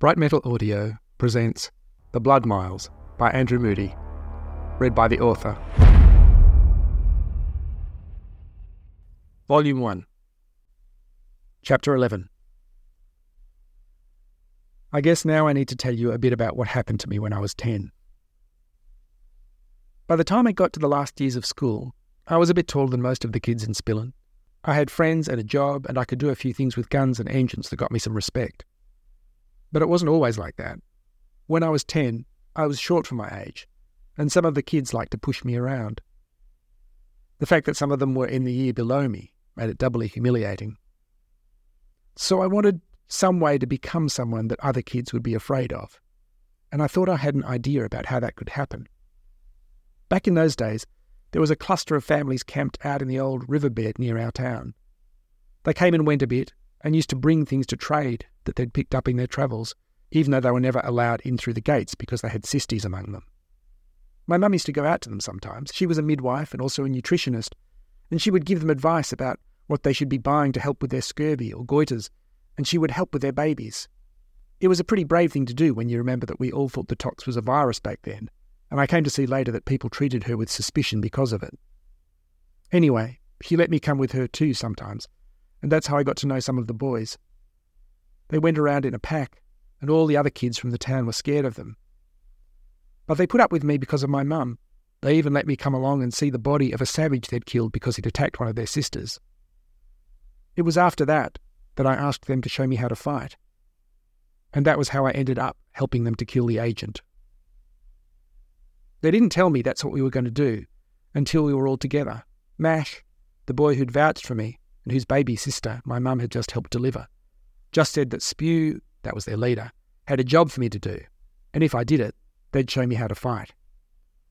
Brightmettle Audio presents The Blood Miles by Andrew Moody, read by the author. Volume 1, Chapter 11. I guess now I need to tell you a bit about what happened to me when I was 10. By the time I got to the last years of school, I was a bit taller than most of the kids in Spillin. I had friends and a job, and I could do a few things with guns and engines that got me some respect. But it wasn't always like that. When I was 10, I was short for my age, and some of the kids liked to push me around. The fact that some of them were in the year below me made it doubly humiliating. So I wanted some way to become someone that other kids would be afraid of, and I thought I had an idea about how that could happen. Back in those days, there was a cluster of families camped out in the old riverbed near our town. They came and went a bit, and used to bring things to trade that they'd picked up in their travels, even though they were never allowed in through the gates because they had sisters among them. My mum used to go out to them sometimes. She was a midwife and also a nutritionist, and she would give them advice about what they should be buying to help with their scurvy or goiters, and she would help with their babies. It was a pretty brave thing to do when you remember that we all thought the tox was a virus back then, and I came to see later that people treated her with suspicion because of it. Anyway, she let me come with her too sometimes, and that's how I got to know some of the boys. They went around in a pack, and all the other kids from the town were scared of them. But they put up with me because of my mum. They even let me come along and see the body of a savage they'd killed because he'd attacked one of their sisters. It was after that that I asked them to show me how to fight. And that was how I ended up helping them to kill the agent. They didn't tell me that's what we were going to do until we were all together. Mash, the boy who'd vouched for me, and whose baby sister my mum had just helped deliver, just said that Spew, that was their leader, had a job for me to do, and if I did it, they'd show me how to fight.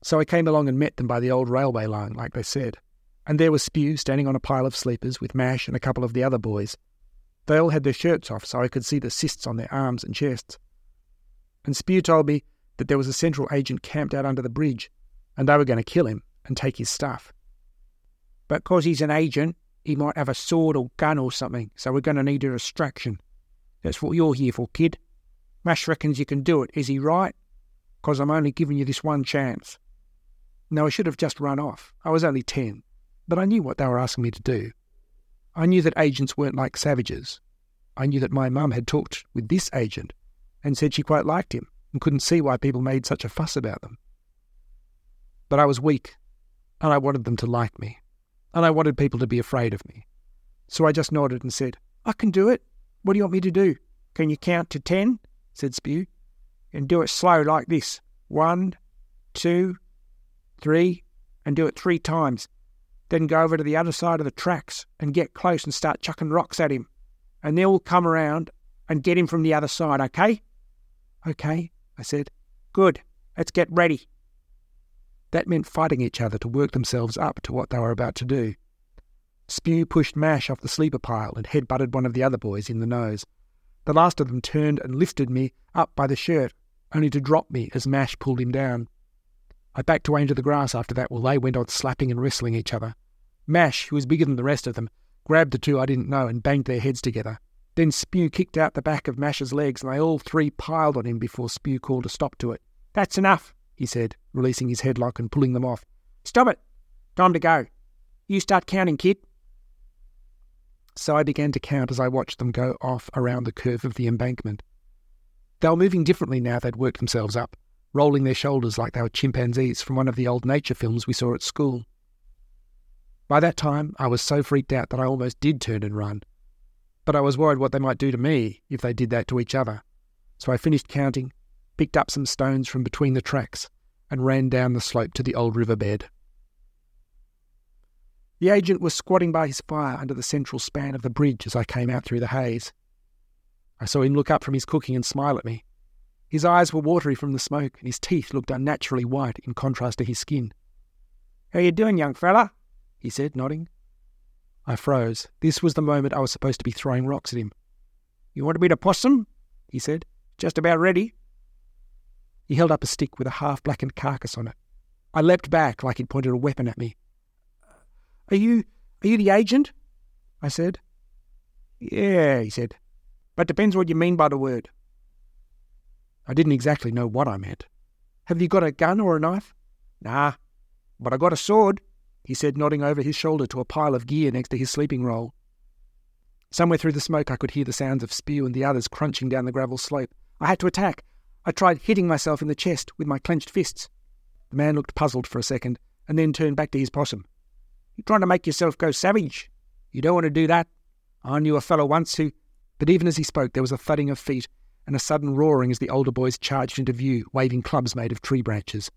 So I came along and met them by the old railway line, like they said, and there was Spew standing on a pile of sleepers with Mash and a couple of the other boys. They all had their shirts off so I could see the cysts on their arms and chests. And Spew told me that there was a central agent camped out under the bridge, and they were going to kill him and take his stuff. But 'cause he's an agent, he might have a sword or gun or something, so we're going to need a distraction. That's what you're here for, kid. Mash reckons you can do it, is he right? Because I'm only giving you this one chance. No, I should have just run off. I was only ten, but I knew what they were asking me to do. I knew that agents weren't like savages. I knew that my mum had talked with this agent and said she quite liked him and couldn't see why people made such a fuss about them. But I was weak, and I wanted them to like me and I wanted people to be afraid of me. So I just nodded and said, I can do it. What do you want me to do? Can you count to ten? said Spew. And do it slow like this. One, two, three, and do it three times. Then go over to the other side of the tracks and get close and start chucking rocks at him. And then we'll come around and get him from the other side, okay? Okay, I said. Good. Let's get ready. That meant fighting each other to work themselves up to what they were about to do. Spew pushed Mash off the sleeper pile and head-butted one of the other boys in the nose. The last of them turned and lifted me up by the shirt, only to drop me as Mash pulled him down. I backed away into the grass after that while they went on slapping and wrestling each other. Mash, who was bigger than the rest of them, grabbed the two I didn't know and banged their heads together. Then Spew kicked out the back of Mash's legs and they all three piled on him before Spew called a stop to it. That's enough, he said, releasing his headlock and pulling them off. Stop it! Time to go. You start counting, kid. So I began to count as I watched them go off around the curve of the embankment. They were moving differently now they'd worked themselves up, rolling their shoulders like they were chimpanzees from one of the old nature films we saw at school. By that time, I was so freaked out that I almost did turn and run. But I was worried what they might do to me if they did that to each other. So I finished counting picked up some stones from between the tracks, and ran down the slope to the old riverbed. The agent was squatting by his fire under the central span of the bridge as I came out through the haze. I saw him look up from his cooking and smile at me. His eyes were watery from the smoke, and his teeth looked unnaturally white in contrast to his skin. How you doing, young fella? he said, nodding. I froze. This was the moment I was supposed to be throwing rocks at him. You want a bit of possum? he said. Just about ready. He held up a stick with a half blackened carcass on it. I leapt back like he'd pointed a weapon at me. Are you are you the agent? I said. Yeah, he said. But depends what you mean by the word. I didn't exactly know what I meant. Have you got a gun or a knife? Nah, but I got a sword, he said, nodding over his shoulder to a pile of gear next to his sleeping roll. Somewhere through the smoke, I could hear the sounds of Spew and the others crunching down the gravel slope. I had to attack. I tried hitting myself in the chest with my clenched fists. The man looked puzzled for a second and then turned back to his possum. You're trying to make yourself go savage. You don't want to do that. I knew a fellow once who. But even as he spoke, there was a thudding of feet and a sudden roaring as the older boys charged into view, waving clubs made of tree branches.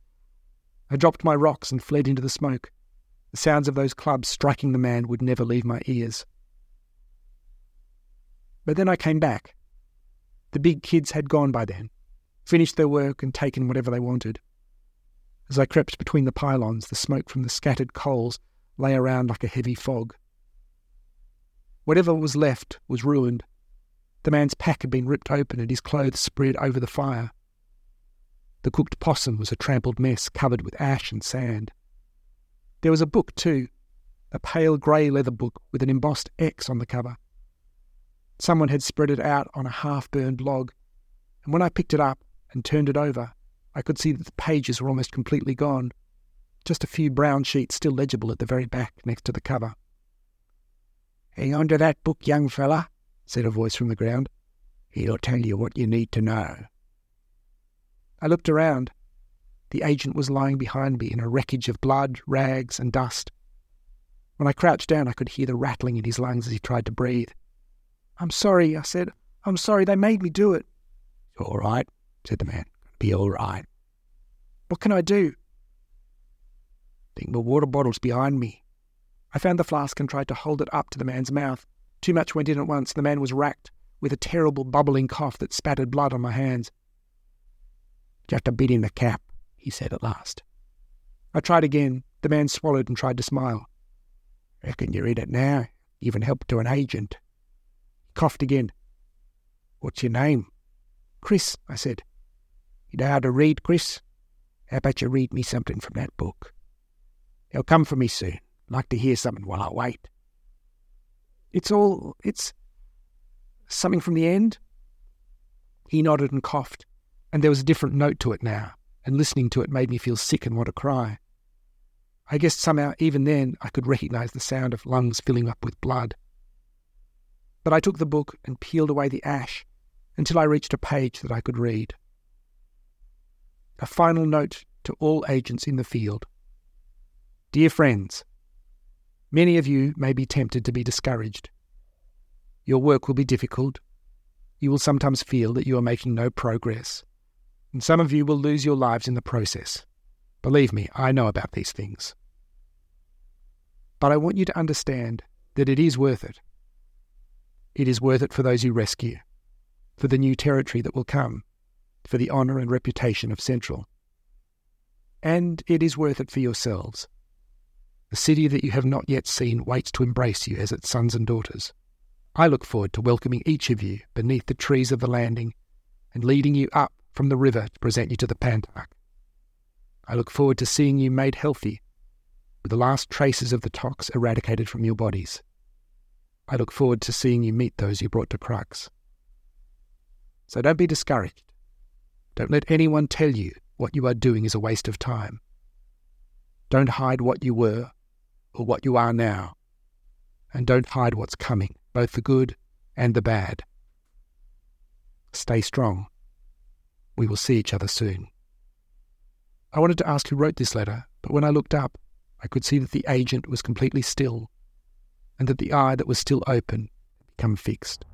I dropped my rocks and fled into the smoke. The sounds of those clubs striking the man would never leave my ears. But then I came back. The big kids had gone by then, finished their work and taken whatever they wanted. As I crept between the pylons, the smoke from the scattered coals lay around like a heavy fog. Whatever was left was ruined. The man's pack had been ripped open and his clothes spread over the fire. The cooked possum was a trampled mess covered with ash and sand. There was a book, too, a pale grey leather book with an embossed X on the cover. Someone had spread it out on a half burned log, and when I picked it up and turned it over, I could see that the pages were almost completely gone, just a few brown sheets still legible at the very back next to the cover. Hang on to that book, young fella, said a voice from the ground. He'll tell you what you need to know. I looked around. The agent was lying behind me in a wreckage of blood, rags, and dust. When I crouched down, I could hear the rattling in his lungs as he tried to breathe. I'm sorry, I said. I'm sorry, they made me do it. All right, said the man. Be all right. What can I do? Think the water bottle's behind me. I found the flask and tried to hold it up to the man's mouth. Too much went in at once. The man was racked with a terrible bubbling cough that spattered blood on my hands. Just a bit in the cap, he said at last. I tried again. The man swallowed and tried to smile. Reckon you're in it now. Even help to an agent. He coughed again. What's your name? Chris, I said. You know how to read, Chris? How about you read me something from that book? They'll come for me soon. Like to hear something while I wait. It's all. It's. something from the end? He nodded and coughed and there was a different note to it now, and listening to it made me feel sick and want to cry. I guess somehow, even then, I could recognize the sound of lungs filling up with blood. But I took the book and peeled away the ash until I reached a page that I could read. A final note to all agents in the field. Dear friends, many of you may be tempted to be discouraged. Your work will be difficult. You will sometimes feel that you are making no progress and some of you will lose your lives in the process. Believe me, I know about these things. But I want you to understand that it is worth it. It is worth it for those you rescue, for the new territory that will come, for the honour and reputation of Central. And it is worth it for yourselves. The city that you have not yet seen waits to embrace you as its sons and daughters. I look forward to welcoming each of you beneath the trees of the landing and leading you up from the river to present you to the Pantarch. I look forward to seeing you made healthy, with the last traces of the tox eradicated from your bodies. I look forward to seeing you meet those you brought to Crux. So don't be discouraged. Don't let anyone tell you what you are doing is a waste of time. Don't hide what you were or what you are now. And don't hide what's coming, both the good and the bad. Stay strong. We will see each other soon. I wanted to ask who wrote this letter, but when I looked up, I could see that the agent was completely still, and that the eye that was still open had become fixed.